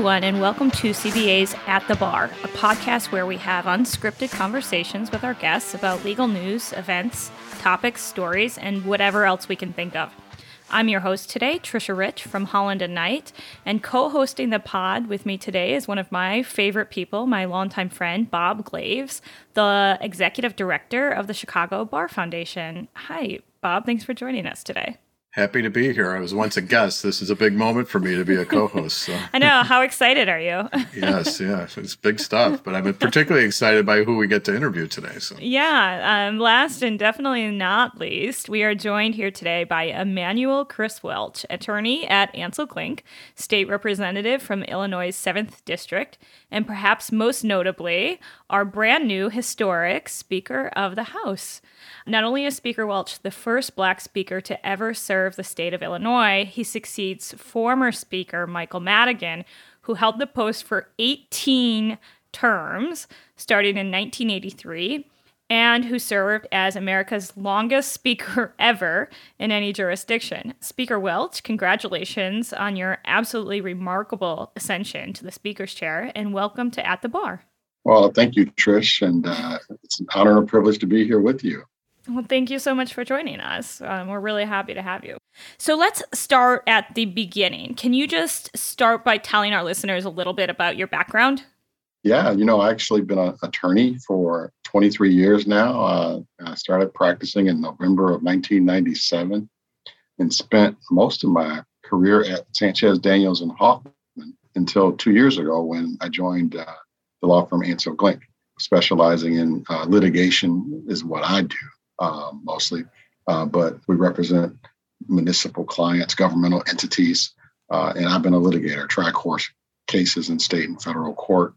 everyone, and welcome to CBA's At the Bar, a podcast where we have unscripted conversations with our guests about legal news, events, topics, stories, and whatever else we can think of. I'm your host today, Trisha Rich from Holland and Knight, and co-hosting the pod with me today is one of my favorite people, my longtime friend Bob Glaves, the executive director of the Chicago Bar Foundation. Hi, Bob. Thanks for joining us today. Happy to be here. I was once a guest. This is a big moment for me to be a co-host. So. I know. How excited are you? yes, yeah, it's big stuff. But I'm particularly excited by who we get to interview today. So yeah. Um, last and definitely not least, we are joined here today by Emanuel Chris Welch, attorney at Ancel Glink, state representative from Illinois' seventh district, and perhaps most notably, our brand new historic Speaker of the House. Not only is Speaker Welch the first black speaker to ever serve the state of Illinois, he succeeds former Speaker Michael Madigan, who held the post for 18 terms, starting in 1983, and who served as America's longest speaker ever in any jurisdiction. Speaker Welch, congratulations on your absolutely remarkable ascension to the Speaker's chair, and welcome to At the Bar. Well, thank you, Trish, and uh, it's an honor and a privilege to be here with you. Well, thank you so much for joining us. Um, we're really happy to have you. So let's start at the beginning. Can you just start by telling our listeners a little bit about your background? Yeah, you know, I've actually been an attorney for 23 years now. Uh, I started practicing in November of 1997 and spent most of my career at Sanchez Daniels and Hoffman until two years ago when I joined uh, the law firm Ancel Glink, specializing in uh, litigation is what I do uh, mostly, uh, but we represent municipal clients, governmental entities, uh, and I've been a litigator, track horse cases in state and federal court.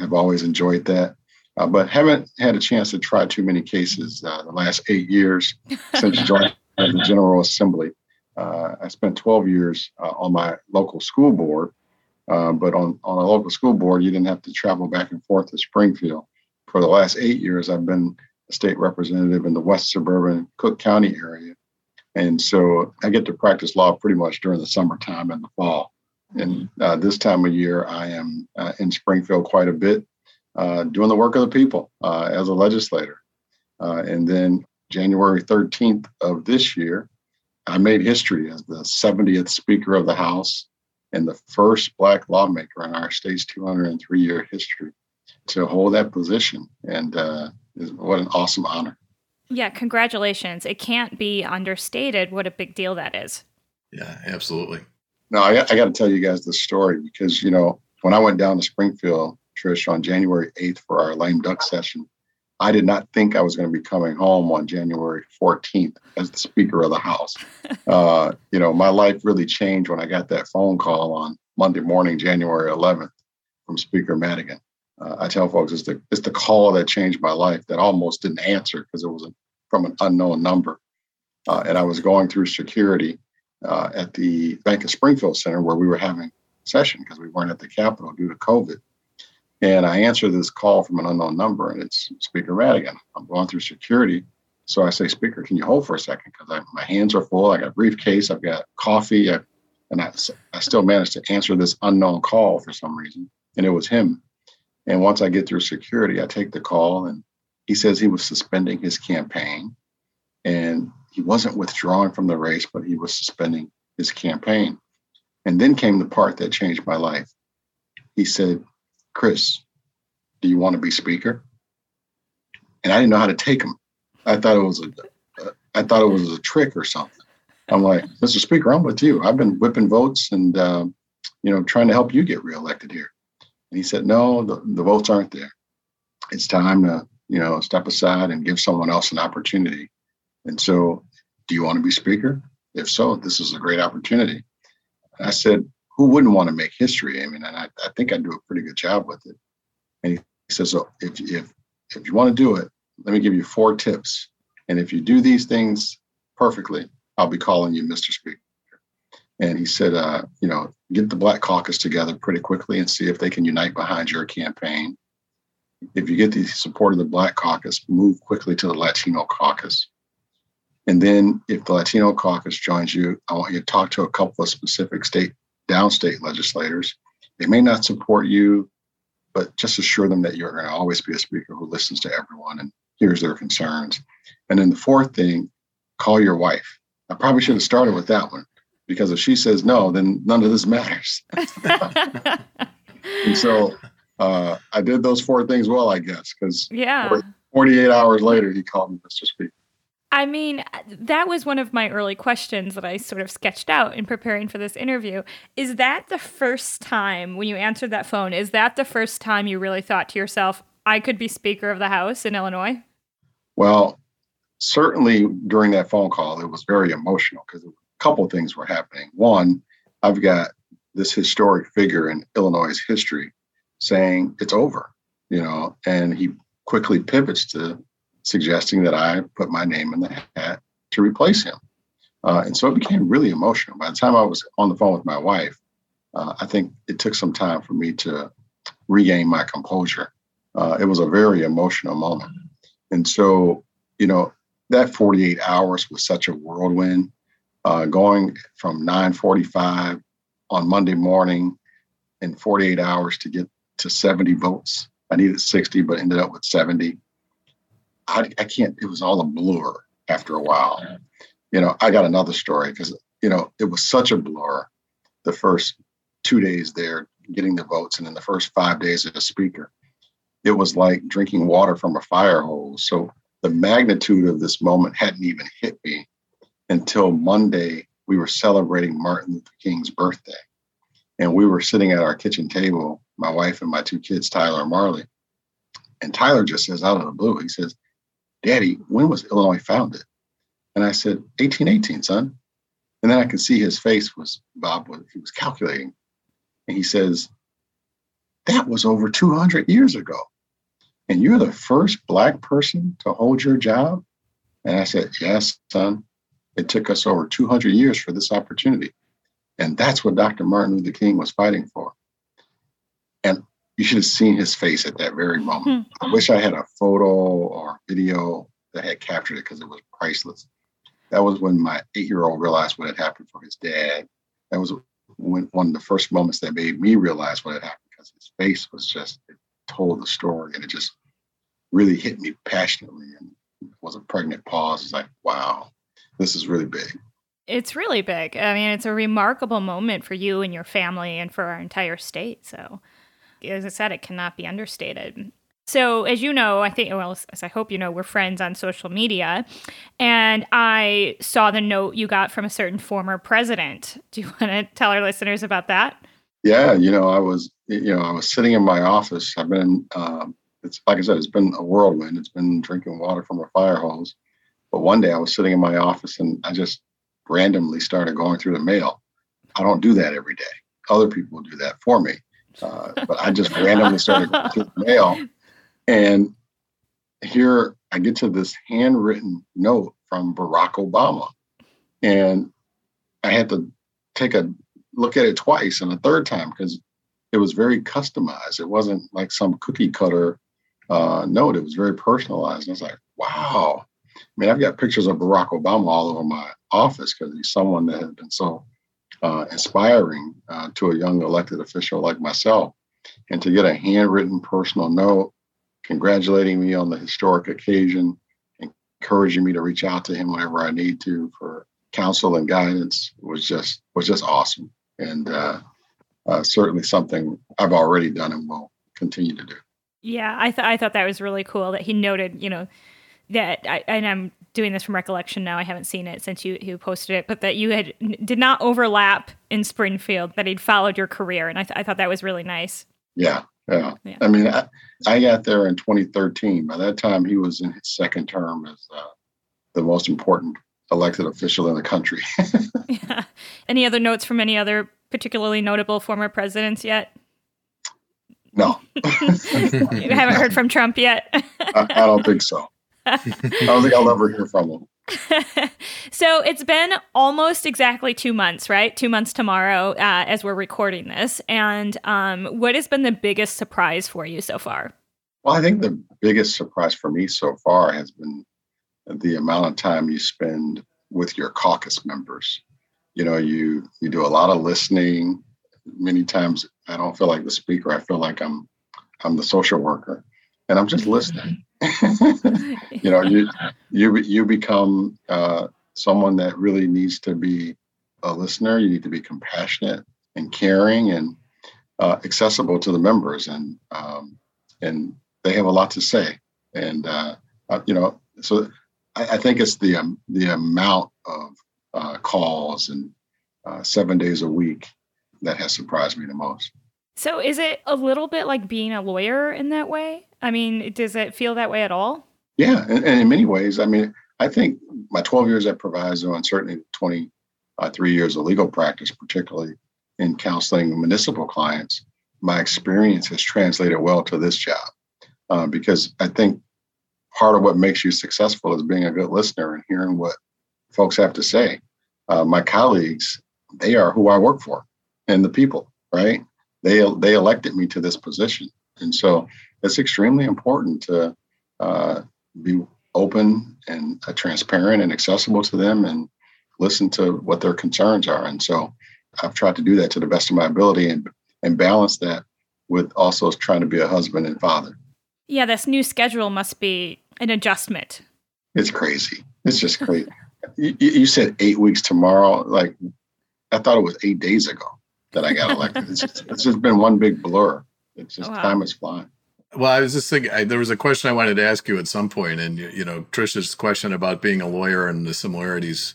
I've always enjoyed that, uh, but haven't had a chance to try too many cases uh, the last eight years since joining the General Assembly. Uh, I spent 12 years on my local school board, but on, on a local school board, you didn't have to travel back and forth to Springfield. For the last eight years, I've been state representative in the west suburban Cook County area. And so I get to practice law pretty much during the summertime and the fall. And uh, this time of year, I am uh, in Springfield quite a bit, uh, doing the work of the people uh, as a legislator. Uh, and then January 13th of this year, I made history as the 70th Speaker of the House and the first Black lawmaker in our state's 203 year history to hold that position. And uh, what an awesome honor. Yeah, congratulations. It can't be understated what a big deal that is. Yeah, absolutely. No, I, I got to tell you guys the story because, you know, when I went down to Springfield, Trish, on January 8th for our lame duck session, I did not think I was going to be coming home on January 14th as the Speaker of the House. uh, you know, my life really changed when I got that phone call on Monday morning, January 11th, from Speaker Madigan uh, I tell folks it's the it's the call that changed my life that almost didn't answer because it was a, from an unknown number, uh, and I was going through security uh, at the Bank of Springfield Center where we were having session because we weren't at the Capitol due to COVID. And I answer this call from an unknown number, and it's Speaker Madigan. I'm going through security. So I say, Speaker, can you hold for a second? Because my hands are full. I got a briefcase, I've got coffee, I, and I, I still managed to answer this unknown call for some reason. And it was him. And once I get through security, I take the call and he says he was suspending his campaign and he wasn't withdrawing from the race, but he was suspending his campaign. And then came the part that changed my life. He said, Chris, do you want to be speaker? And I didn't know how to take him. I thought it was a, I thought it was a trick or something. I'm like, Mr. Speaker, I'm with you. I've been whipping votes and, uh, you know, trying to help you get reelected here. He said, no, the, the votes aren't there. It's time to, you know, step aside and give someone else an opportunity. And so, do you want to be speaker? If so, this is a great opportunity. And I said, who wouldn't want to make history? I mean, and I, I think I do a pretty good job with it. And he says, so if, if, if you want to do it, let me give you four tips. And if you do these things perfectly, I'll be calling you Mr. Speaker. And he said, uh, you know, get the Black Caucus together pretty quickly and see if they can unite behind your campaign. If you get the support of the Black Caucus, move quickly to the Latino Caucus. And then if the Latino Caucus joins you, I want you to talk to a couple of specific state, downstate legislators They may not support you, but just assure them that you're going to always be a speaker who listens to everyone and hears their concerns. And then the fourth thing, call your wife. I probably should have started with that one because if she says no, then none of this matters. and so uh, I did those four things well, I guess, because yeah. 48 hours later, he called me Mr. Speaker. I mean, that was one of my early questions that I sort of sketched out in preparing for this interview. Is that the first time when you answered that phone, is that the first time you really thought to yourself, I could be Speaker of the House in Illinois? Well, certainly during that phone call, it was very emotional because a couple things were happening. One, I've got this historic figure in Illinois' history saying it's over, you know, and he quickly pivots to suggesting that I put my name in the hat to replace him. Uh, and so it became really emotional. By the time I was on the phone with my wife, uh, I think it took some time for me to regain my composure. Uh, it was a very emotional moment. And so, you know, that 48 hours was such a whirlwind. Uh, going from 9:45 on Monday morning in 48 hours to get to 70 votes. I needed 60, but ended up with 70. I, I can't, it was all a blur after a while. You know, I got another story because, you know, it was such a blur the first two days there getting the votes. And then the first five days as a speaker, it was like drinking water from a fire hose. So the magnitude of this moment hadn't even hit me until Monday. We were celebrating Martin Luther King's birthday. And we were sitting at our kitchen table, my wife and my two kids, Tyler and Marley. And Tyler just says out of the blue, he says, Daddy, when was Illinois founded? And I said, 1818, son. And then I could see his face was, Bob, was, he was calculating. And he says, That was over 200 years ago. And you're the first Black person to hold your job? And I said, Yes, son. It took us over 200 years for this opportunity. And that's what Dr. Martin Luther King was fighting for. And you should have seen his face at that very moment. Hmm. I wish I had a photo or video that had captured it because it was priceless. That was when my eight year old realized what had happened for his dad. That was when, one of the first moments that made me realize what had happened because his face was just, it told the story and it just really hit me passionately. And it was a pregnant pause. It's like, wow, this is really big. It's really big. I mean, it's a remarkable moment for you and your family and for our entire state. So, as I said, it cannot be understated. So, as you know, I think, well, as I hope you know, we're friends on social media. And I saw the note you got from a certain former president. Do you want to tell our listeners about that? Yeah, you know, I was, you know, I was sitting in my office. I've been, um, it's like I said, it's been a whirlwind. It's been drinking water from a fire hose. But one day I was sitting in my office and I just randomly started going through the mail. I don't do that every day. Other people do that for me. Uh, but I just randomly started going through the mail. And here I get to this handwritten note from Barack Obama. And I had to take a look at it twice and a third time because it was very customized. It wasn't like some cookie cutter uh, note. It was very personalized. And I was like, wow. I mean, I've got pictures of Barack Obama all over my office because he's someone that has been so uh, inspiring uh, to a young elected official like myself. And to get a handwritten personal note congratulating me on the historic occasion, encouraging me to reach out to him whenever I need to for counsel and guidance was just was just awesome, and uh, uh, certainly something I've already done and will continue to do. Yeah, I thought I thought that was really cool that he noted, you know, that I, and I'm doing this from recollection now. I haven't seen it since you, you posted it, but that you had did not overlap in Springfield. That he'd followed your career, and I, th- I thought that was really nice. Yeah, yeah. yeah. I mean, I, I, got there in 2013. By that time, he was in his second term as uh, the most important elected official in the country. yeah. Any other notes from any other particularly notable former presidents yet? No. you haven't heard from Trump yet? I, I don't think so. I don't think I'll ever hear from him. so it's been almost exactly two months, right? Two months tomorrow uh, as we're recording this. And um, what has been the biggest surprise for you so far? Well, I think the biggest surprise for me so far has been the amount of time you spend with your caucus members. You know, you you do a lot of listening. many times I don't feel like the speaker. I feel like I'm I'm the social worker, and I'm just listening. you know, you you you become uh, someone that really needs to be a listener. You need to be compassionate and caring and uh, accessible to the members, and um, and they have a lot to say. And uh, uh you know, so I, I, think it's the um, the amount of uh, calls and uh, seven days a week that has surprised me the most. So, is it a little bit like being a lawyer in that way? I mean, does it feel that way at all? Yeah, and, and in many ways. I mean, I think my 12 years at Proviso and certainly 23 years of legal practice, particularly in counseling municipal clients, my experience has translated well to this job uh, because I think part of what makes you successful is being a good listener and hearing what folks have to say. Uh, my colleagues, they are who I work for and the people, right? They, they elected me to this position. And so it's extremely important to uh, be open and uh, transparent and accessible to them and listen to what their concerns are. And so I've tried to do that to the best of my ability and, and balance that with also trying to be a husband and father. Yeah, this new schedule must be an adjustment. It's crazy. It's just crazy. you, you, said eight weeks tomorrow. Like, I thought it was eight days ago that I got elected. it's, just, it's just been one big blur. It's just wow. time is flying. Well, I was just thinking, I, there was a question I wanted to ask you at some point, and you, you know, Trisha's question about being a lawyer and the similarities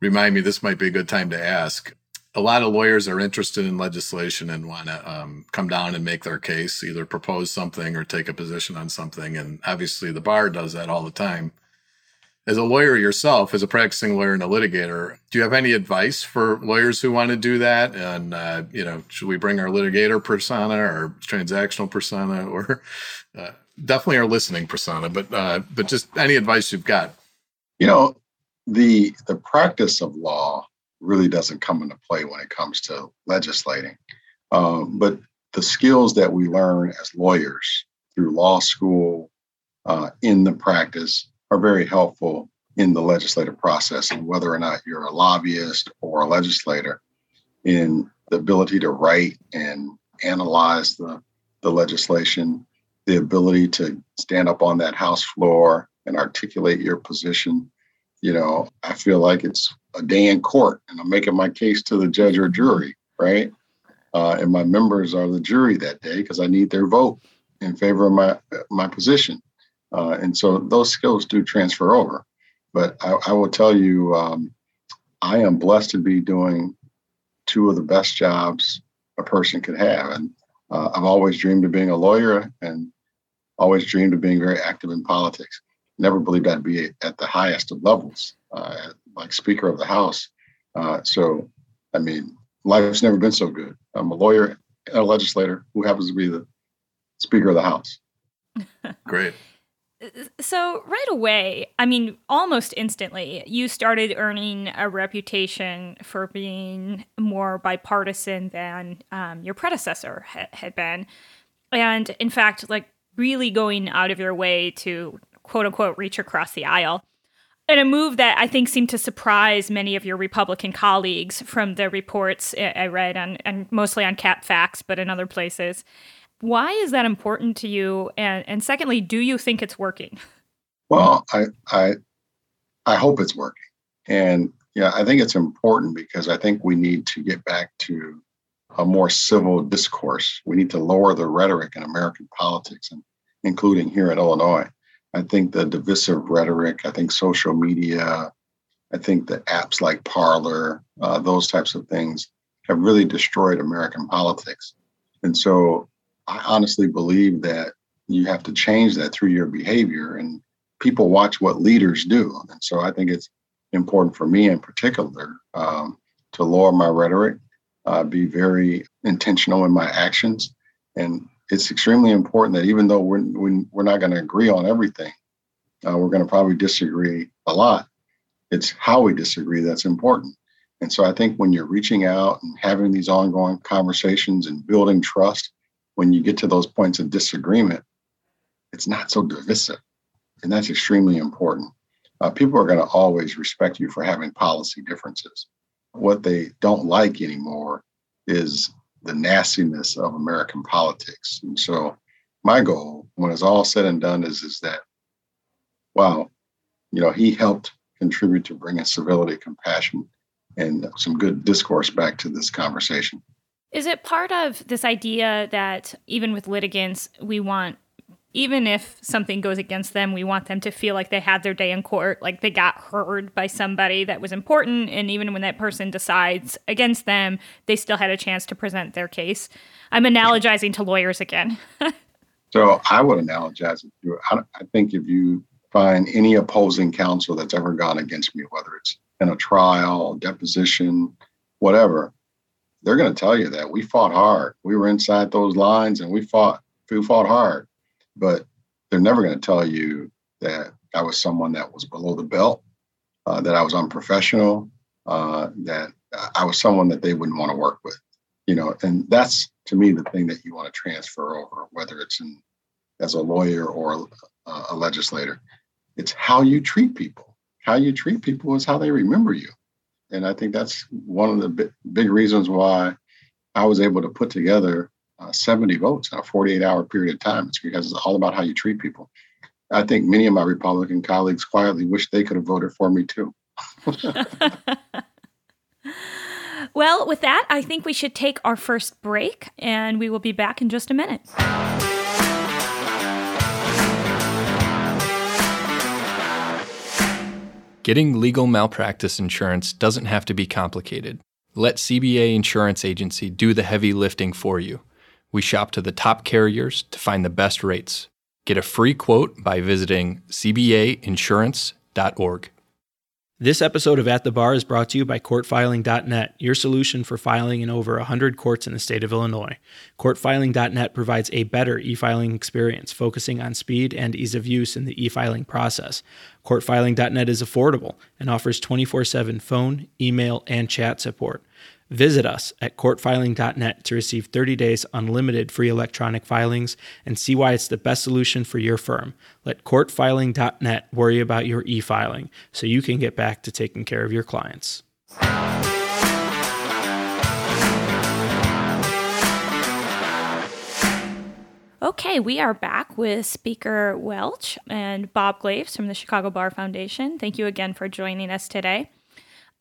remind me this might be a good time to ask. A lot of lawyers are interested in legislation and want to um, come down and make their case, either propose something or take a position on something. And obviously, the bar does that all the time as a lawyer yourself, as a practicing lawyer and a litigator, do you have any advice for lawyers who want to do that? And uh, you know, should we bring our litigator persona or transactional persona, or uh, definitely our listening persona? But uh, but just any advice you've got. You know, the the practice of law really doesn't come into play when it comes to legislating, um, but the skills that we learn as lawyers through law school, uh, in the practice are very helpful in the legislative process and whether or not you're a lobbyist or a legislator in the ability to write and analyze the, the legislation, the ability to stand up on that House floor and articulate your position. You know, I feel like it's a day in court and I'm making my case to the judge or jury, right? Uh, and my members are the jury that day because I need their vote in favor of my my position. Uh, and so those skills do transfer over. But I, I will tell you, um, I am blessed to be doing two of the best jobs a person could have. And uh, I've always dreamed of being a lawyer and always dreamed of being very active in politics. Never believed I'd be at the highest of levels, uh, like Speaker of the House. Uh, so, I mean, life's never been so good. I'm a lawyer and a legislator who happens to be the Speaker of the House. Great. So, right away, I mean, almost instantly, you started earning a reputation for being more bipartisan than um, your predecessor ha- had been. And in fact, like really going out of your way to quote unquote reach across the aisle. And a move that I think seemed to surprise many of your Republican colleagues from the reports I read on, and mostly on Cap Fax, but in other places. Why is that important to you? And and secondly, do you think it's working? Well, I I I hope it's working. And yeah, I think it's important because I think we need to get back to a more civil discourse. We need to lower the rhetoric in American politics, and including here in Illinois. I think the divisive rhetoric, I think social media, I think the apps like Parler, uh, those types of things have really destroyed American politics. And so I honestly believe that you have to change that through your behavior and people watch what leaders do. And so I think it's important for me in particular um, to lower my rhetoric, uh, be very intentional in my actions. And it's extremely important that even though we're, we're not going to agree on everything, uh, we're going to probably disagree a lot. It's how we disagree that's important. And so I think when you're reaching out and having these ongoing conversations and building trust, when you get to those points of disagreement, it's not so divisive. And that's extremely important. Uh, people are going to always respect you for having policy differences. What they don't like anymore is the nastiness of American politics. And so my goal, when it's all said and done, is is that, wow, you know, he helped contribute to bringing civility, compassion, and some good discourse back to this conversation. Is it part of this idea that even with litigants, we want even if something goes against them, we want them to feel like they had their day in court, like they got heard by somebody that was important. And even when that person decides against them, they still had a chance to present their case. I'm analogizing to lawyers again. so I would analogize it I think if you find any opposing counsel that's ever gone against me, whether it's in a trial, deposition, whatever, they're going to tell you that we fought hard. We were inside those lines and we fought, we fought hard but they're never going to tell you that I was someone that was below the belt, uh, that I was unprofessional, uh, that I was someone that they wouldn't want to work with. You know, and that's to me the thing that you want to transfer over, whether it's in as a lawyer or a, a legislator. It's how you treat people. How you treat people is how they remember you. And I think that's one of the big, big reasons why I was able to put together uh, 70 votes in a 48 hour period of time. It's because it's all about how you treat people. I think many of my Republican colleagues quietly wish they could have voted for me too. well, with that, I think we should take our first break and we will be back in just a minute. Getting legal malpractice insurance doesn't have to be complicated. Let CBA Insurance Agency do the heavy lifting for you. We shop to the top carriers to find the best rates. Get a free quote by visiting cbainsurance.org. This episode of At the Bar is brought to you by CourtFiling.net, your solution for filing in over 100 courts in the state of Illinois. CourtFiling.net provides a better e filing experience, focusing on speed and ease of use in the e filing process. CourtFiling.net is affordable and offers 24 7 phone, email, and chat support. Visit us at courtfiling.net to receive 30 days unlimited free electronic filings and see why it's the best solution for your firm. Let courtfiling.net worry about your e filing so you can get back to taking care of your clients. Okay, we are back with Speaker Welch and Bob Glaves from the Chicago Bar Foundation. Thank you again for joining us today.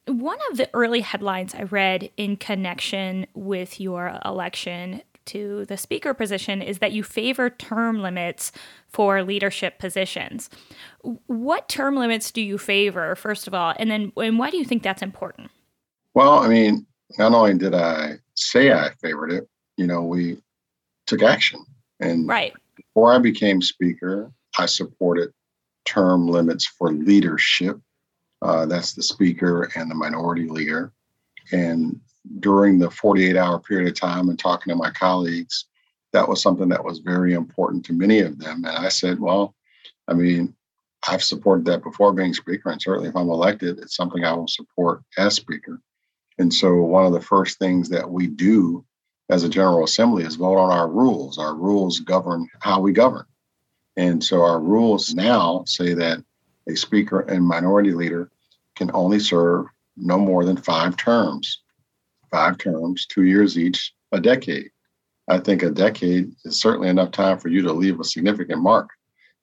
One of the early headlines I read in connection with your election to the speaker position is that you favor term limits for leadership positions. What term limits do you favor, first of all, and then and why do you think that's important? Well, I mean, not only did I say I favored it, you know, we took action. And right. before I became speaker, I supported term limits for leadership uh, that's the speaker and the minority leader. And during the 48 hour period of time and talking to my colleagues, that was something that was very important to many of them. And I said, well, I mean, I've supported that before being speaker, and certainly if I'm elected, it's something I will support as speaker. And so, one of the first things that we do as a General Assembly is vote on our rules. Our rules govern how we govern. And so, our rules now say that a speaker and minority leader can only serve no more than five terms. Five terms, two years each, a decade. I think a decade is certainly enough time for you to leave a significant mark.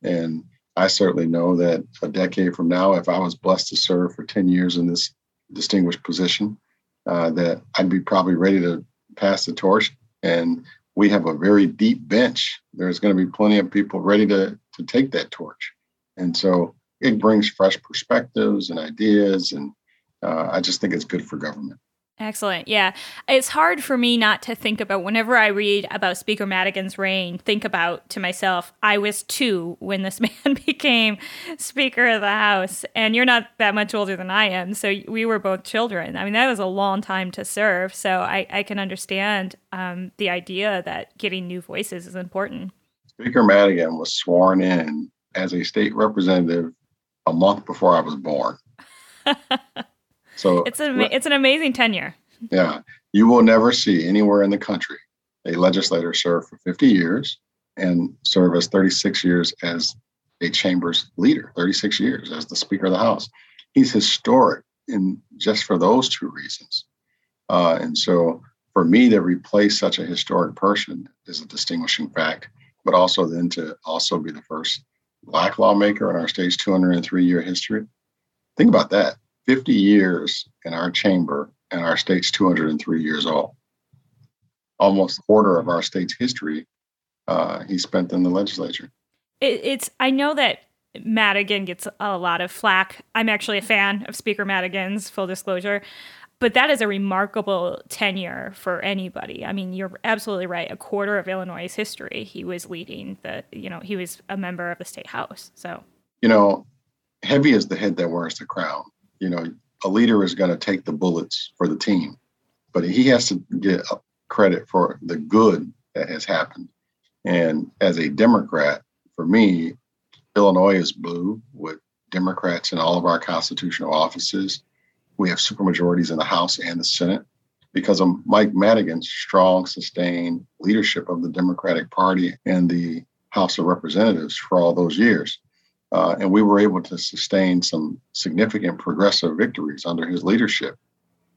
And I certainly know that a decade from now, if I was blessed to serve for 10 years in this distinguished position, uh, that I'd be probably ready to pass the torch. And we have a very deep bench. There's going to be plenty of people ready to, to take that torch. And so it brings fresh perspectives and ideas, and uh, I just think it's good for government. Excellent. Yeah. It's hard for me not to think about whenever I read about Speaker Madigan's reign, think about to myself, I was two when this man became Speaker of the House. And you're not that much older than I am. So we were both children. I mean, that was a long time to serve. So I, I can understand um, the idea that getting new voices is important. Speaker Madigan was sworn in as a state representative a month before I was born. so it's an it's an amazing tenure. Yeah, you will never see anywhere in the country a legislator serve for 50 years and serve as 36 years as a chamber's leader, 36 years as the Speaker of the House. He's historic in just for those two reasons. Uh, and so for me to replace such a historic person is a distinguishing fact, but also then to also be the first black lawmaker in our state's 203 year history. Think about that 50 years in our chamber and our state's 203 years old. Almost a quarter of our state's history uh, he spent in the legislature. It, it's, I know that Madigan gets a lot of flack. I'm actually a fan of Speaker Madigan's, full disclosure. But that is a remarkable tenure for anybody. I mean, you're absolutely right. A quarter of Illinois' history, he was leading the, you know, he was a member of the state house. So, you know, heavy is the head that wears the crown. You know, a leader is going to take the bullets for the team, but he has to get credit for the good that has happened. And as a Democrat, for me, Illinois is blue with Democrats in all of our constitutional offices. We have supermajorities in the House and the Senate because of Mike Madigan's strong, sustained leadership of the Democratic Party and the House of Representatives for all those years. Uh, and we were able to sustain some significant progressive victories under his leadership.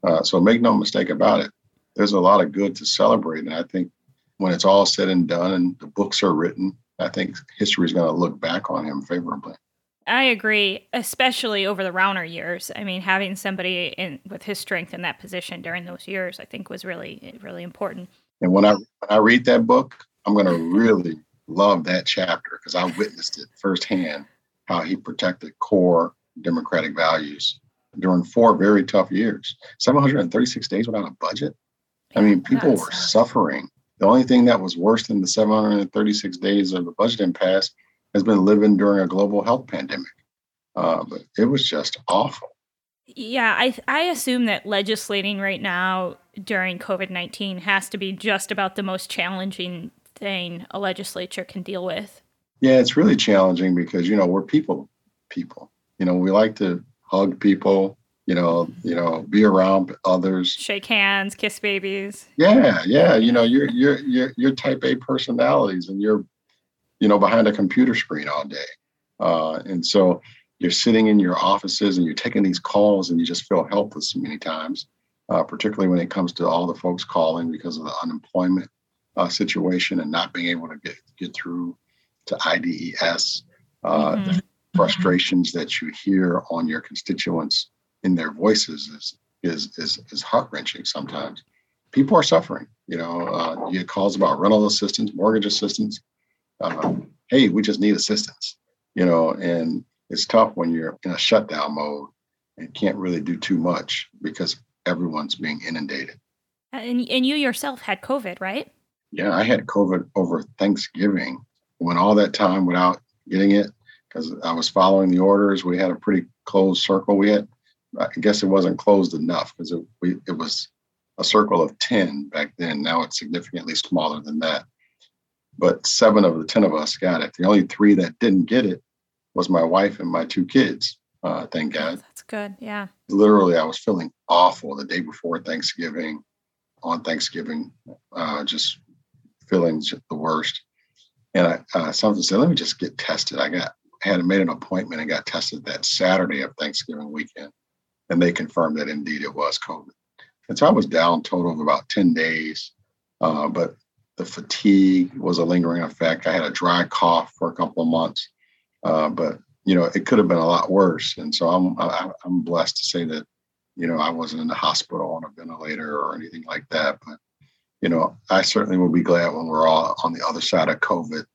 Uh, so make no mistake about it, there's a lot of good to celebrate. And I think when it's all said and done and the books are written, I think history is going to look back on him favorably. I agree, especially over the Rauner years. I mean, having somebody in with his strength in that position during those years, I think, was really, really important. And when I when I read that book, I'm going to really love that chapter because I witnessed it firsthand how he protected core democratic values during four very tough years. 736 days without a budget. I mean, people were suffering. The only thing that was worse than the 736 days of the budget impasse has been living during a global health pandemic. Uh, but it was just awful. Yeah, I I assume that legislating right now during COVID nineteen has to be just about the most challenging thing a legislature can deal with. Yeah, it's really challenging because you know we're people, people. You know, we like to hug people. You know, you know, be around others, shake hands, kiss babies. Yeah, yeah. You know, you're you're you're you're type A personalities, and you're you know, behind a computer screen all day. Uh, and so you're sitting in your offices and you're taking these calls and you just feel helpless many times, uh, particularly when it comes to all the folks calling because of the unemployment uh, situation and not being able to get, get through to IDES. Uh, mm-hmm. The frustrations that you hear on your constituents in their voices is is is, is heart wrenching sometimes. People are suffering. You know, uh, you get calls about rental assistance, mortgage assistance, um, hey, we just need assistance, you know, and it's tough when you're in a shutdown mode and can't really do too much because everyone's being inundated. And, and you yourself had COVID, right? Yeah, I had COVID over Thanksgiving. Went all that time without getting it because I was following the orders. We had a pretty closed circle. We had, I guess it wasn't closed enough because it, we, it was a circle of 10 back then. Now it's significantly smaller than that but seven of the 10 of us got it. The only three that didn't get it was my wife and my two kids. Uh, thank God. That's good. Yeah. Literally, I was feeling awful the day before Thanksgiving, on Thanksgiving, uh, just feeling the worst. And I, uh, something said, let me just get tested. I got had made an appointment and got tested that Saturday of Thanksgiving weekend, and they confirmed that indeed it was COVID. And so I was down total of about 10 days. Uh, but the fatigue was a lingering effect. I had a dry cough for a couple of months, uh, but you know it could have been a lot worse. And so I'm I, I'm blessed to say that you know I wasn't in the hospital on a ventilator or anything like that. But you know I certainly will be glad when we're all on the other side of COVID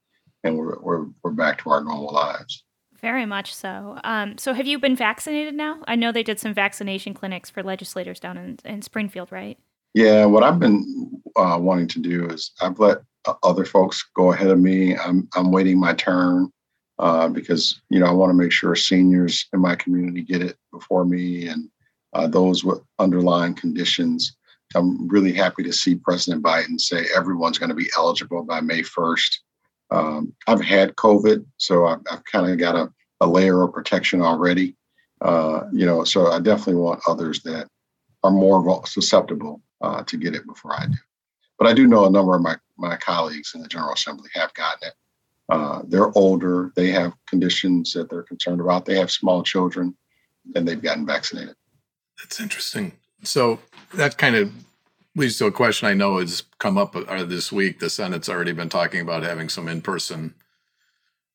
and we're we're, we're back to our normal lives. Very much so. Um, so, have you been vaccinated now? I know they did some vaccination clinics for legislators down in, in Springfield, right? Yeah, what I've been uh, wanting to do is I've let other folks go ahead of me. I'm I'm waiting my turn uh, because you know I want to make sure seniors in my community get it before me and uh, those with underlying conditions. I'm really happy to see President Biden say everyone's going to be eligible by May 1st. Um, I've had COVID, so I've, I've kind of got a, a, layer of protection already. Uh, you know, so I definitely want others that are more susceptible uh, to get it before I do. But I do know a number of my, my colleagues in the General Assembly have gotten it. Uh, they're older, they have conditions that they're concerned about, they have small children, and they've gotten vaccinated. That's interesting. So that kind of leads to a question I know has come up uh, this week. The Senate's already been talking about having some in person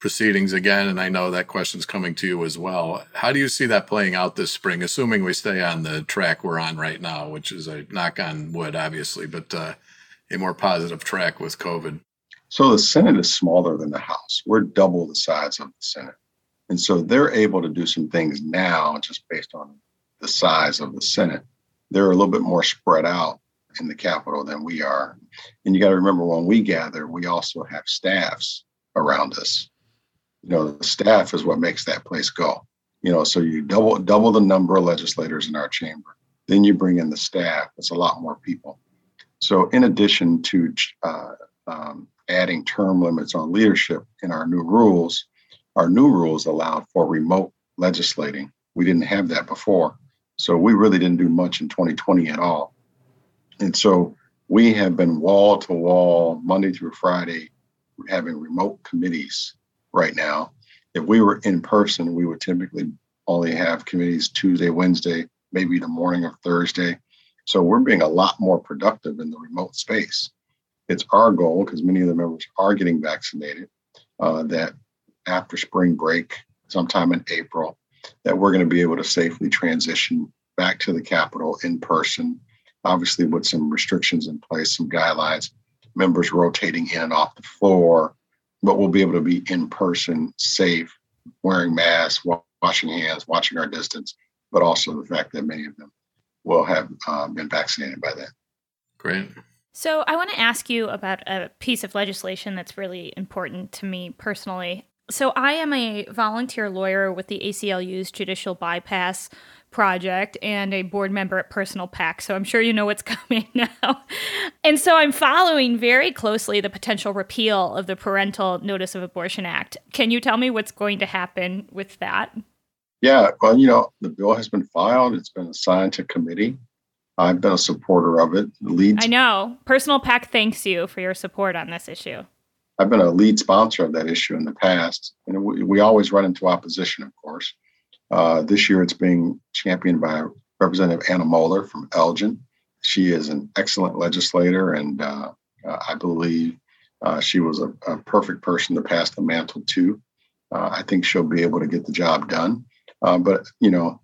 proceedings again, and I know that question's coming to you as well. How do you see that playing out this spring, assuming we stay on the track we're on right now, which is a knock on wood, obviously, but uh, a more positive track with COVID? So the Senate is smaller than the House. We're double the size of the Senate. And so they're able to do some things now just based on the size of the Senate. They're a little bit more spread out in the Capitol than we are. And you got to remember when we gather, we also have staffs around us you know the staff is what makes that place go. You know so you double double the number of legislators in our chamber. Then you bring in the staff. It's a lot more people. So in addition to uh, um, adding term limits on leadership in our new rules our new rules allowed for remote legislating. We didn't have that before. So we really didn't do much in 2020 at all. And so we have been wall to wall monday through friday having remote committees right now. If we were in person, we would typically only have committees Tuesday, Wednesday, maybe the morning of Thursday. So we're being a lot more productive in the remote space. It's our goal, because many of the members are getting vaccinated, uh, that after spring break, sometime in April, that we're going to be able to safely transition back to the Capitol in person, obviously with some restrictions in place, some guidelines, members rotating in and off the floor, but we'll be able to be in person, safe, wearing masks, washing hands, watching our distance, but also the fact that many of them will have uh, been vaccinated by then. Great. So, I want to ask you about a piece of legislation that's really important to me personally. So, I am a volunteer lawyer with the ACLU's Judicial Bypass project and a board member at Personal PAC. So I'm sure you know what's coming now. and so I'm following very closely the potential repeal of the Parental Notice of Abortion Act. Can you tell me what's going to happen with that? Yeah, well, you know, the bill has been filed, it's been assigned to committee. I've been a supporter of it. The lead I know. Personal PAC thanks you for your support on this issue. I've been a lead sponsor of that issue in the past. And we, we always run into opposition, of course. Uh, this year, it's being championed by Representative Anna Moeller from Elgin. She is an excellent legislator, and uh, uh I believe uh, she was a, a, perfect person to pass the mantle to. Uh, I think she'll be able to get the job done. but you know,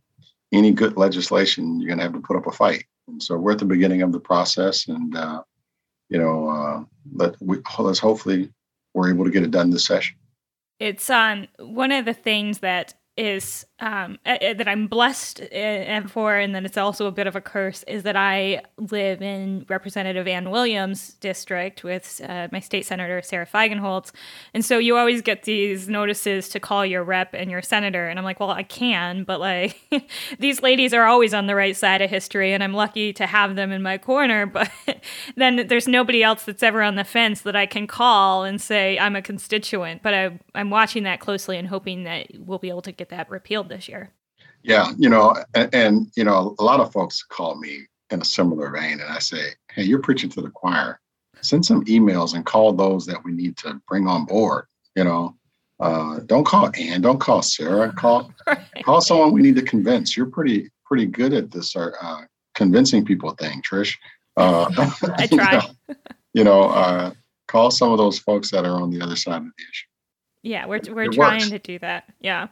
any good legislation, you're going to have to put up a fight. And so we're at the beginning of the process, and you know, let we let's hopefully we're able to get it done this session. It's um one of the things that is um, uh, that I'm blessed and for, and then it's also a bit of a curse, is that I live in Representative Ann Williams' district with uh, my state senator Sara Feigenholtz, and so you always get these notices to call your rep and your senator, and I'm like, well, I can, but like these ladies are always on the right side of history, and I'm lucky to have them in my corner, but then there's nobody else that's ever on the fence that I can call and say I'm a constituent, but I, I'm watching that closely and hoping that we'll be able to get that repealed this year. Yeah, you know, and, and, you know, a lot of folks call me in a similar vein, and I say, "Hey, you're preaching to the choir. Send some emails and call those that we need to bring on board. You know, uh, don't call Ann, don't call Sara, call right. call someone we need to convince. You're pretty pretty good at this uh, uh convincing people thing, Trish. Uh, I try. you know, you know uh, call some of those folks that are on the other side of the issue. Yeah, we're we're it trying works. to do that. Yeah.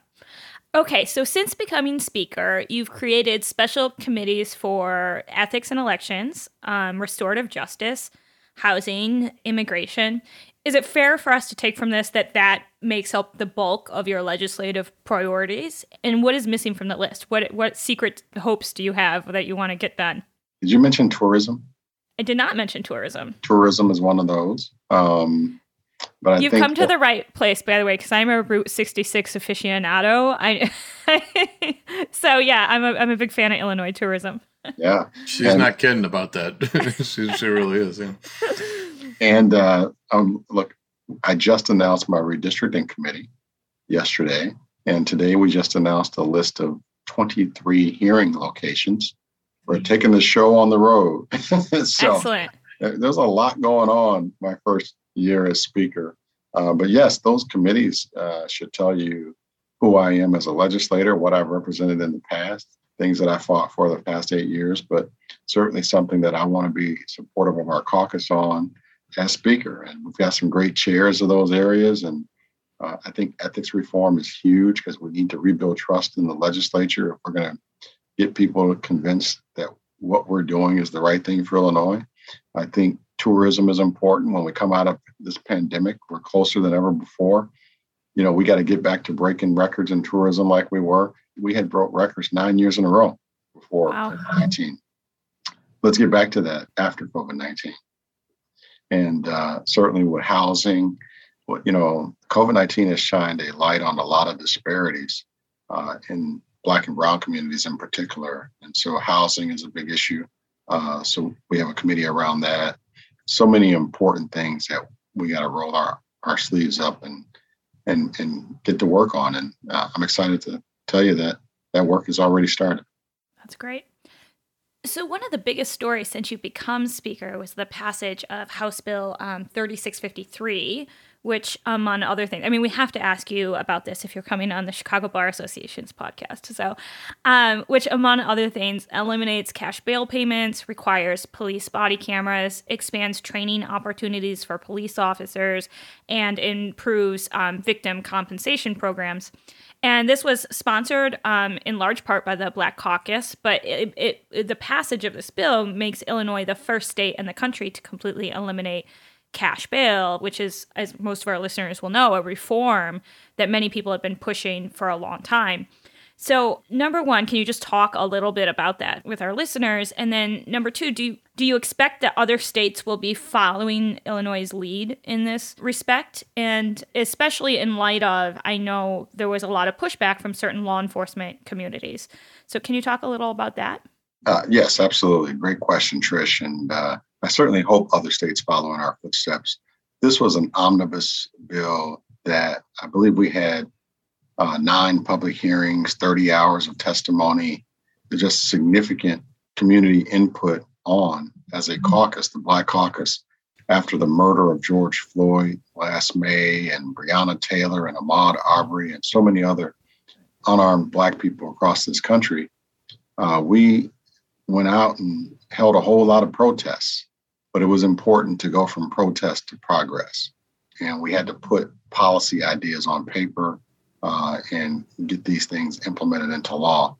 Okay, so since becoming speaker, you've created special committees for ethics and elections, um, restorative justice, housing, immigration. Is it fair for us to take from this that that makes up the bulk of your legislative priorities? And what is missing from the list? What what secret hopes do you have that you want to get done? Did you mention tourism? I did not mention tourism. Tourism is one of those. Um, but You've come to the right place, by the way, because I'm a Route 66 aficionado. I, so yeah, I'm a I'm a big fan of Illinois tourism. Yeah, she's and, not kidding about that. she, she really is. Yeah. And uh, um, look, I just announced my redistricting committee yesterday, and today we just announced a list of 23 hearing locations. We're taking the show on the road. so Excellent. There's a lot going on. My first year as speaker. Uh, but yes, those committees uh, should tell you who I am as a legislator, what I've represented in the past, things that I fought for the past eight years. But certainly something that I want to be supportive of our caucus on as speaker. And we've got some great chairs of those areas. And uh, I think ethics reform is huge because we need to rebuild trust in the legislature if we're going to get people convinced that what we're doing is the right thing for Illinois. I think tourism is important. When we come out of this pandemic, we're closer than ever before. You know, we got to get back to breaking records in tourism like we were. We had broke records nine years in a row before wow. 19. Let's get back to that after COVID 19. And uh, certainly with housing, you know, COVID 19 has shined a light on a lot of disparities uh, in Black and Brown communities in particular. And so housing is a big issue. Uh, so we have a committee around that. So many important things that we got to roll our, our sleeves up and and and get to work on. And uh, I'm excited to tell you that that work has already started. That's great. So, one of the biggest stories since you become Speaker was the passage of House Bill um, 3653, which, among other things, I mean, we have to ask you about this if you're coming on the Chicago Bar Association's podcast. So, um, which, among other things, eliminates cash bail payments, requires police body cameras, expands training opportunities for police officers, and improves um, victim compensation programs. And this was sponsored um, in large part by the Black Caucus, but it, it, the passage of this bill makes Illinois the first state in the country to completely eliminate cash bail, which is, as most of our listeners will know, a reform that many people have been pushing for a long time. So, number one, can you just talk a little bit about that with our listeners? And then, number two, do you, do you expect that other states will be following Illinois' lead in this respect? And especially in light of, I know there was a lot of pushback from certain law enforcement communities. So, can you talk a little about that? Uh, yes, absolutely. Great question, Trish. And uh, I certainly hope other states follow in our footsteps. This was an omnibus bill that I believe we had uh, nine public hearings, 30 hours of testimony, just significant community input on as a caucus, the Black Caucus, after the murder of George Floyd last May and Breonna Taylor and Ahmaud Arbery and so many other unarmed Black people across this country. Uh, we went out and held a whole lot of protests but it was important to go from protest to progress. And we had to put policy ideas on paper uh, and get these things implemented into law.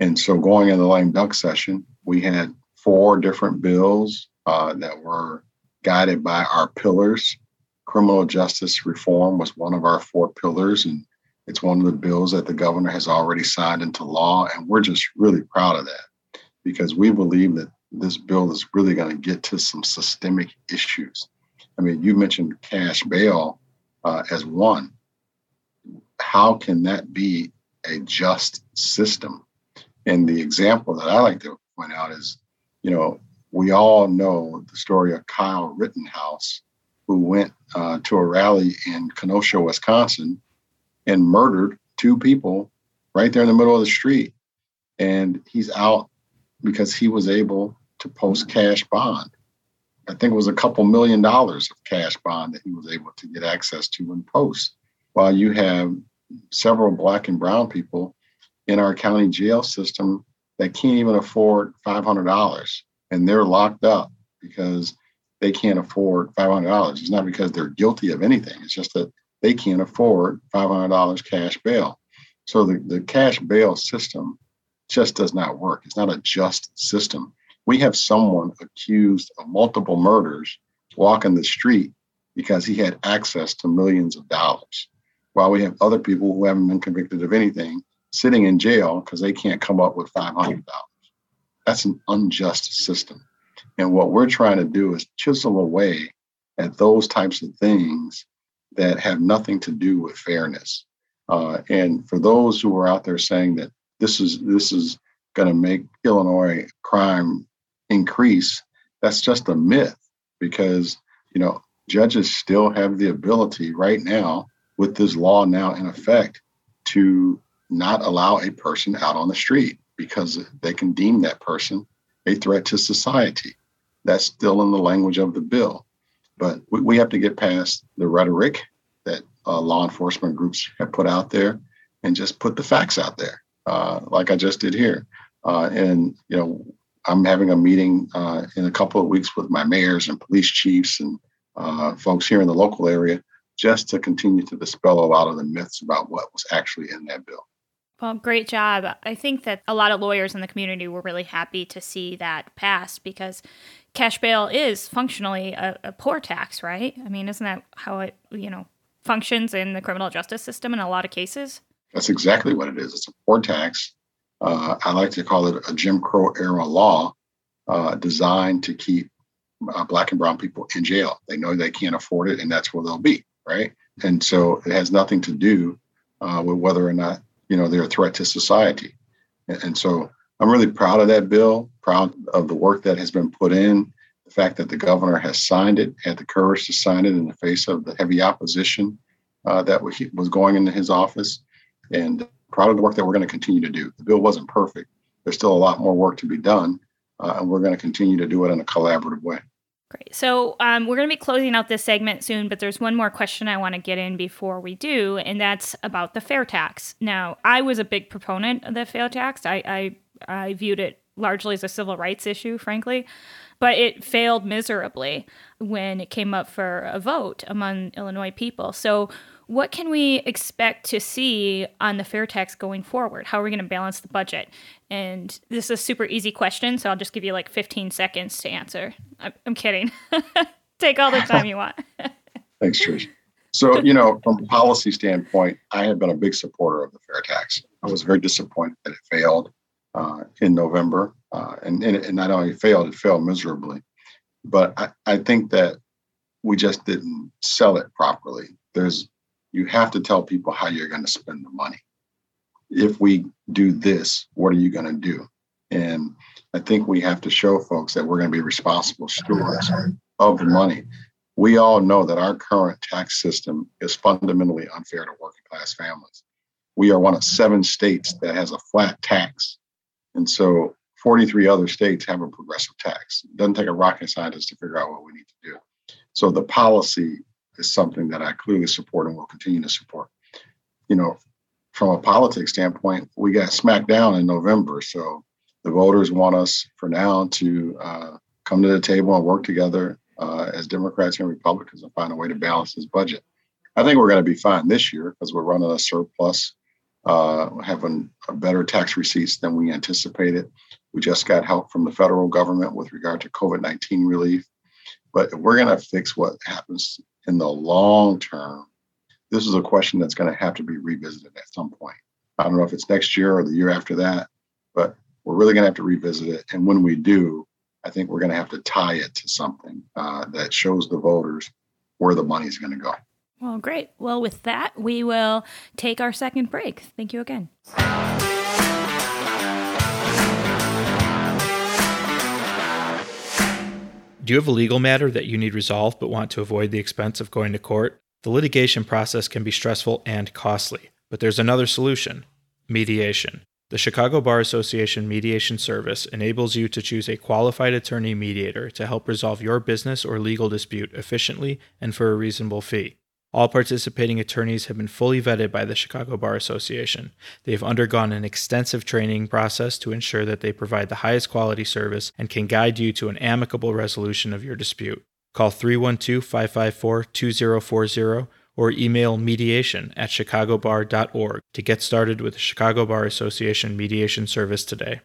And so, going in the lame duck session, we had four different bills uh, that were guided by our pillars. Criminal justice reform was one of our four pillars, and it's one of the bills that the governor has already signed into law. And we're just really proud of that because we believe that this bill is really going to get to some systemic issues. I mean, you mentioned cash bail uh, as one. How can that be a just system? And the example that I like to point out is, you know, we all know the story of Kyle Rittenhouse, who went uh, to a rally in Kenosha, Wisconsin, and murdered two people right there in the middle of the street. And he's out because he was able to post cash bond. I think it was a couple million dollars of cash bond that he was able to get access to and post. While you have several black and brown people in our county jail system that can't even afford $500 and they're locked up because they can't afford $500. It's not because they're guilty of anything. It's just that they can't afford $500 cash bail. So the, the cash bail system just does not work. It's not a just system we have someone accused of multiple murders walking the street because he had access to millions of dollars, while we have other people who haven't been convicted of anything sitting in jail because they can't come up with $500. That's an unjust system. And what we're trying to do is chisel away at those types of things that have nothing to do with fairness. Uh, and for those who are out there saying that this is this is going to make Illinois crime increase, that's just a myth because, you know, judges still have the ability right now with this law now in effect to not allow a person out on the street because they can deem that person a threat to society. That's still in the language of the bill. But we, have to get past the rhetoric that uh, law enforcement groups have put out there and just put the facts out there, uh, like I just did here. Uh, and, you know, I'm having a meeting uh, in a couple of weeks with my mayors and police chiefs and uh, folks here in the local area just to continue to dispel a lot of the myths about what was actually in that bill. Well, great job. I think that a lot of lawyers in the community were really happy to see that pass because cash bail is functionally a, a poor tax, right? I mean, isn't that how it, you know, functions in the criminal justice system in a lot of cases? That's exactly what it is. It's a poor tax. Uh, I like to call it a Jim Crow era law uh, designed to keep uh, Black and Brown people in jail. They know they can't afford it, and that's where they'll be, right? And so it has nothing to do uh, with whether or not you know they're a threat to society. And, and so I'm really proud of that bill, proud of the work that has been put in, the fact that the governor has signed it, had the courage to sign it in the face of the heavy opposition uh, that was going into his office, and proud of the work that we're going to continue to do. The bill wasn't perfect. There's still a lot more work to be done, uh, and we're going to continue to do it in a collaborative way. Great. So um, we're going to be closing out this segment soon, but there's one more question I want to get in before we do, and that's about the fair tax. Now, I was a big proponent of the fair tax. I, I, I viewed it largely as a civil rights issue, frankly, but it failed miserably when it came up for a vote among Illinois people. So what can we expect to see on the fair tax going forward? How are we going to balance the budget? And this is a super easy question, so I'll just give you like 15 seconds to answer. I'm, kidding. Take all the time you want. Thanks, Trish. So, you know, from a policy standpoint, I have been a big supporter of the fair tax. I was very disappointed that it failed uh, in November. Uh, and, and it not only failed, it failed miserably. But I, I think that we just didn't sell it properly. There's you have to tell people how you're going to spend the money. If we do this, what are you going to do? And I think we have to show folks that we're going to be responsible stewards of the money. We all know that our current tax system is fundamentally unfair to working class families. We are one of seven states that has a flat tax. And so 43 other states have a progressive tax. It doesn't take a rocket scientist to figure out what we need to do. So the policy is something that I clearly support and will continue to support. You know, from a politics standpoint, we got smacked down in November. So the voters want us for now to uh, come to the table and work together uh, as Democrats and Republicans and find a way to balance this budget. I think we're going to be fine this year because we're running a surplus, uh, having better tax receipts than we anticipated. We just got help from the federal government with regard to COVID 19 relief. But we're going to fix what happens in the long term, this is a question that's going to have to be revisited at some point. I don't know if it's next year or the year after that, but we're really going to have to revisit it. And when we do, I think we're going to have to tie it to something uh, that shows the voters where the money is going to go. Well, great. Well, with that, we will take our second break. Thank you again. Do you have a legal matter that you need resolved but want to avoid the expense of going to court? The litigation process can be stressful and costly, but there's another solution mediation. The Chicago Bar Association Mediation Service enables you to choose a qualified attorney mediator to help resolve your business or legal dispute efficiently and for a reasonable fee. All participating attorneys have been fully vetted by the Chicago Bar Association. They have undergone an extensive training process to ensure that they provide the highest quality service and can guide you to an amicable resolution of your dispute. Call 312 554 2040 or email mediation at chicagobar.org to get started with the Chicago Bar Association Mediation Service today.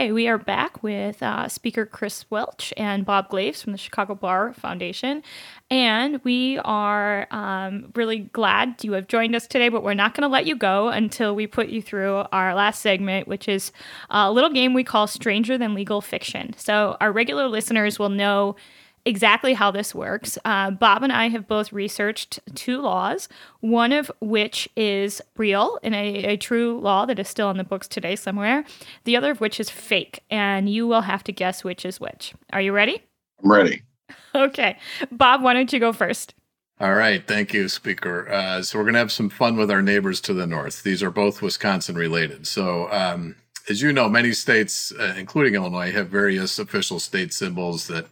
Okay, we are back with uh, Speaker Chris Welch and Bob Glaves from the Chicago Bar Foundation. And we are um, really glad you have joined us today, but we're not going to let you go until we put you through our last segment, which is a little game we call Stranger Than Legal Fiction. So, our regular listeners will know exactly how this works. Uh, Bob and I have both researched two laws, one of which is real and a, a, true law that is still in the books today somewhere, the other of which is fake. And you will have to guess which is which. Are you ready? I'm ready. Okay. Bob, why don't you go first? All right. Thank you, Speaker. Uh, so, we're going to have some fun with our neighbors to the north. These are both Wisconsin related. So, um, as you know, many states, uh, including Illinois, have various official state symbols that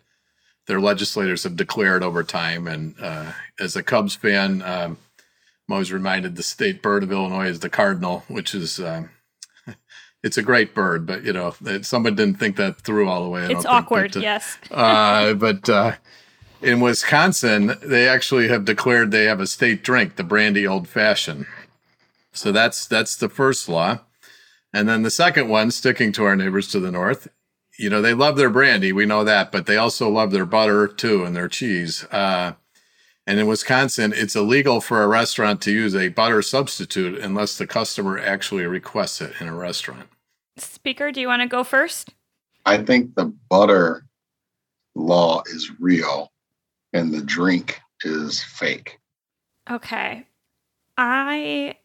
their legislators have declared over time. And uh, as a Cubs fan, um, I'm always reminded the state bird of Illinois is the cardinal, which is um, it's a great bird, but you know, someone didn't think that through all the way. I it's awkward, but, uh, yes. uh, but uh, in Wisconsin, they actually have declared they have a state drink, the brandy old fashioned. So that's that's the first law. And then the second one, sticking to our neighbors to the north, you know, they love their brandy, we know that, but they also love their butter too and their cheese. Uh, and in Wisconsin, it's illegal for a restaurant to use a butter substitute unless the customer actually requests it in a restaurant. Speaker, do you want to go first? I think the butter law is real and the drink is fake. Okay. I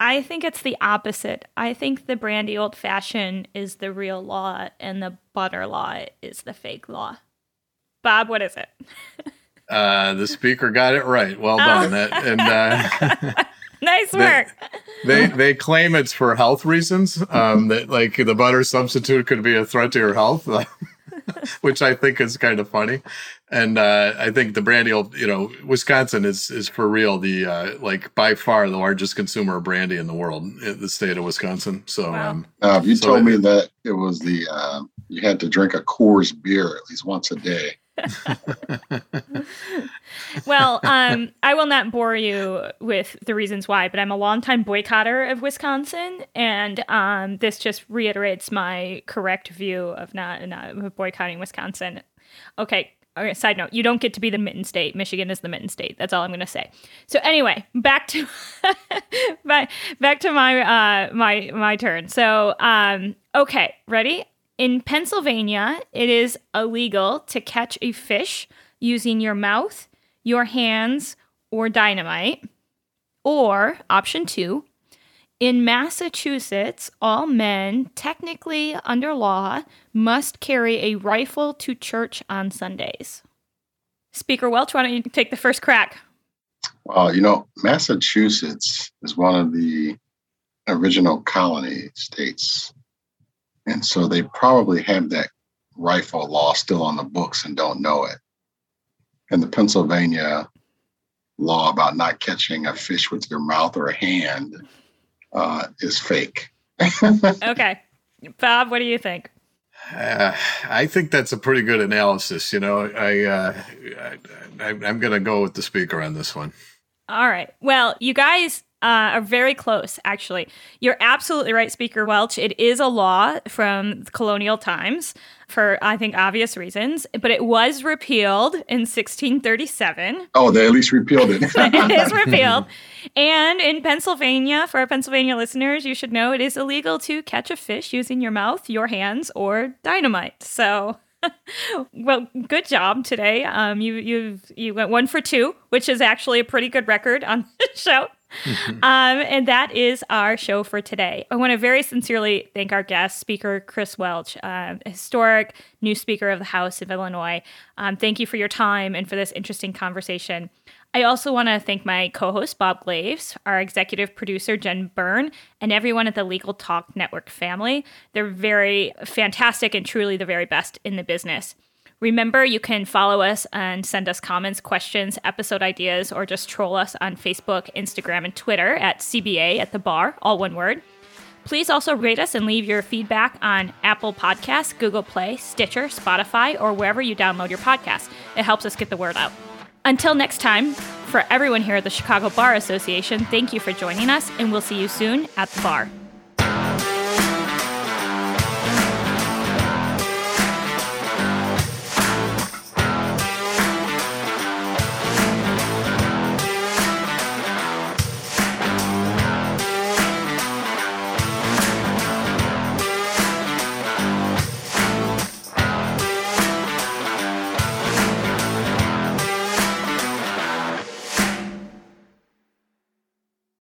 I think it's the opposite. I think the brandy old fashioned is the real law and the butter law is the fake law. Bob, what is it? Uh, the speaker got it right. Well oh. done. That, and uh, nice work. They, they, they claim it's for health reasons. Um, that like the butter substitute could be a threat to your health, which I think is kind of funny. And uh, I think the brandy, you know, Wisconsin is is for real the uh, like by far the largest consumer of brandy in the world, in the state of Wisconsin. So, wow. um, if you so told it, me that it was the uh, you had to drink a Coors beer at least once a day well, um, I will not bore you with the reasons why, but I'm a longtime boycotter of Wisconsin, and um, this just reiterates my correct view of not, not boycotting Wisconsin. Okay, Okay, side note, you don't get to be the mitten state. Michigan is the mitten state. That's all I'm going to say. So anyway, back to back, back to my uh my my turn. So um okay, ready? In Pennsylvania, it is illegal to catch a fish using your mouth, your hands, or dynamite. Or, option two, in Massachusetts, all men, technically under law, must carry a rifle to church on Sundays. Speaker Welch, why don't you take the first crack? Well, you know, Massachusetts is one of the original colony states and so they probably have that rifle law still on the books and don't know it. And the Pennsylvania law about not catching a fish with your mouth or a hand uh, is fake. okay. Bob, what do you think? Uh, I think that's a pretty good analysis. You know, I, uh, I I'm going to go with the speaker on this one. All right. Well, you guys uh, are very close, actually. You're absolutely right, Speaker Welch. It is a law from colonial times for, I think, obvious reasons, but it was repealed in 1637. Oh, they at least repealed it. it is repealed. And in Pennsylvania, for our Pennsylvania listeners, you should know it is illegal to catch a fish using your mouth, your hands, or dynamite. So. well, good job today. Um, you you you went one for two, which is actually a pretty good record on the show. Um, and that is our show for today. I want to very sincerely thank our guest, Speaker Chris Welch, uh, historic new Speaker of the House of Illinois. Um, thank you for your time and for this interesting conversation. I also want to thank my co host, Bob Glaves, our executive producer, Jen Byrne, and everyone at the Legal Talk Network family. They're very fantastic and truly the very best in the business. Remember, you can follow us and send us comments, questions, episode ideas, or just troll us on Facebook, Instagram, and Twitter at CBA at the bar, all one word. Please also rate us and leave your feedback on Apple Podcasts, Google Play, Stitcher, Spotify, or wherever you download your podcast. It helps us get the word out. Until next time, for everyone here at the Chicago Bar Association, thank you for joining us, and we'll see you soon at the bar.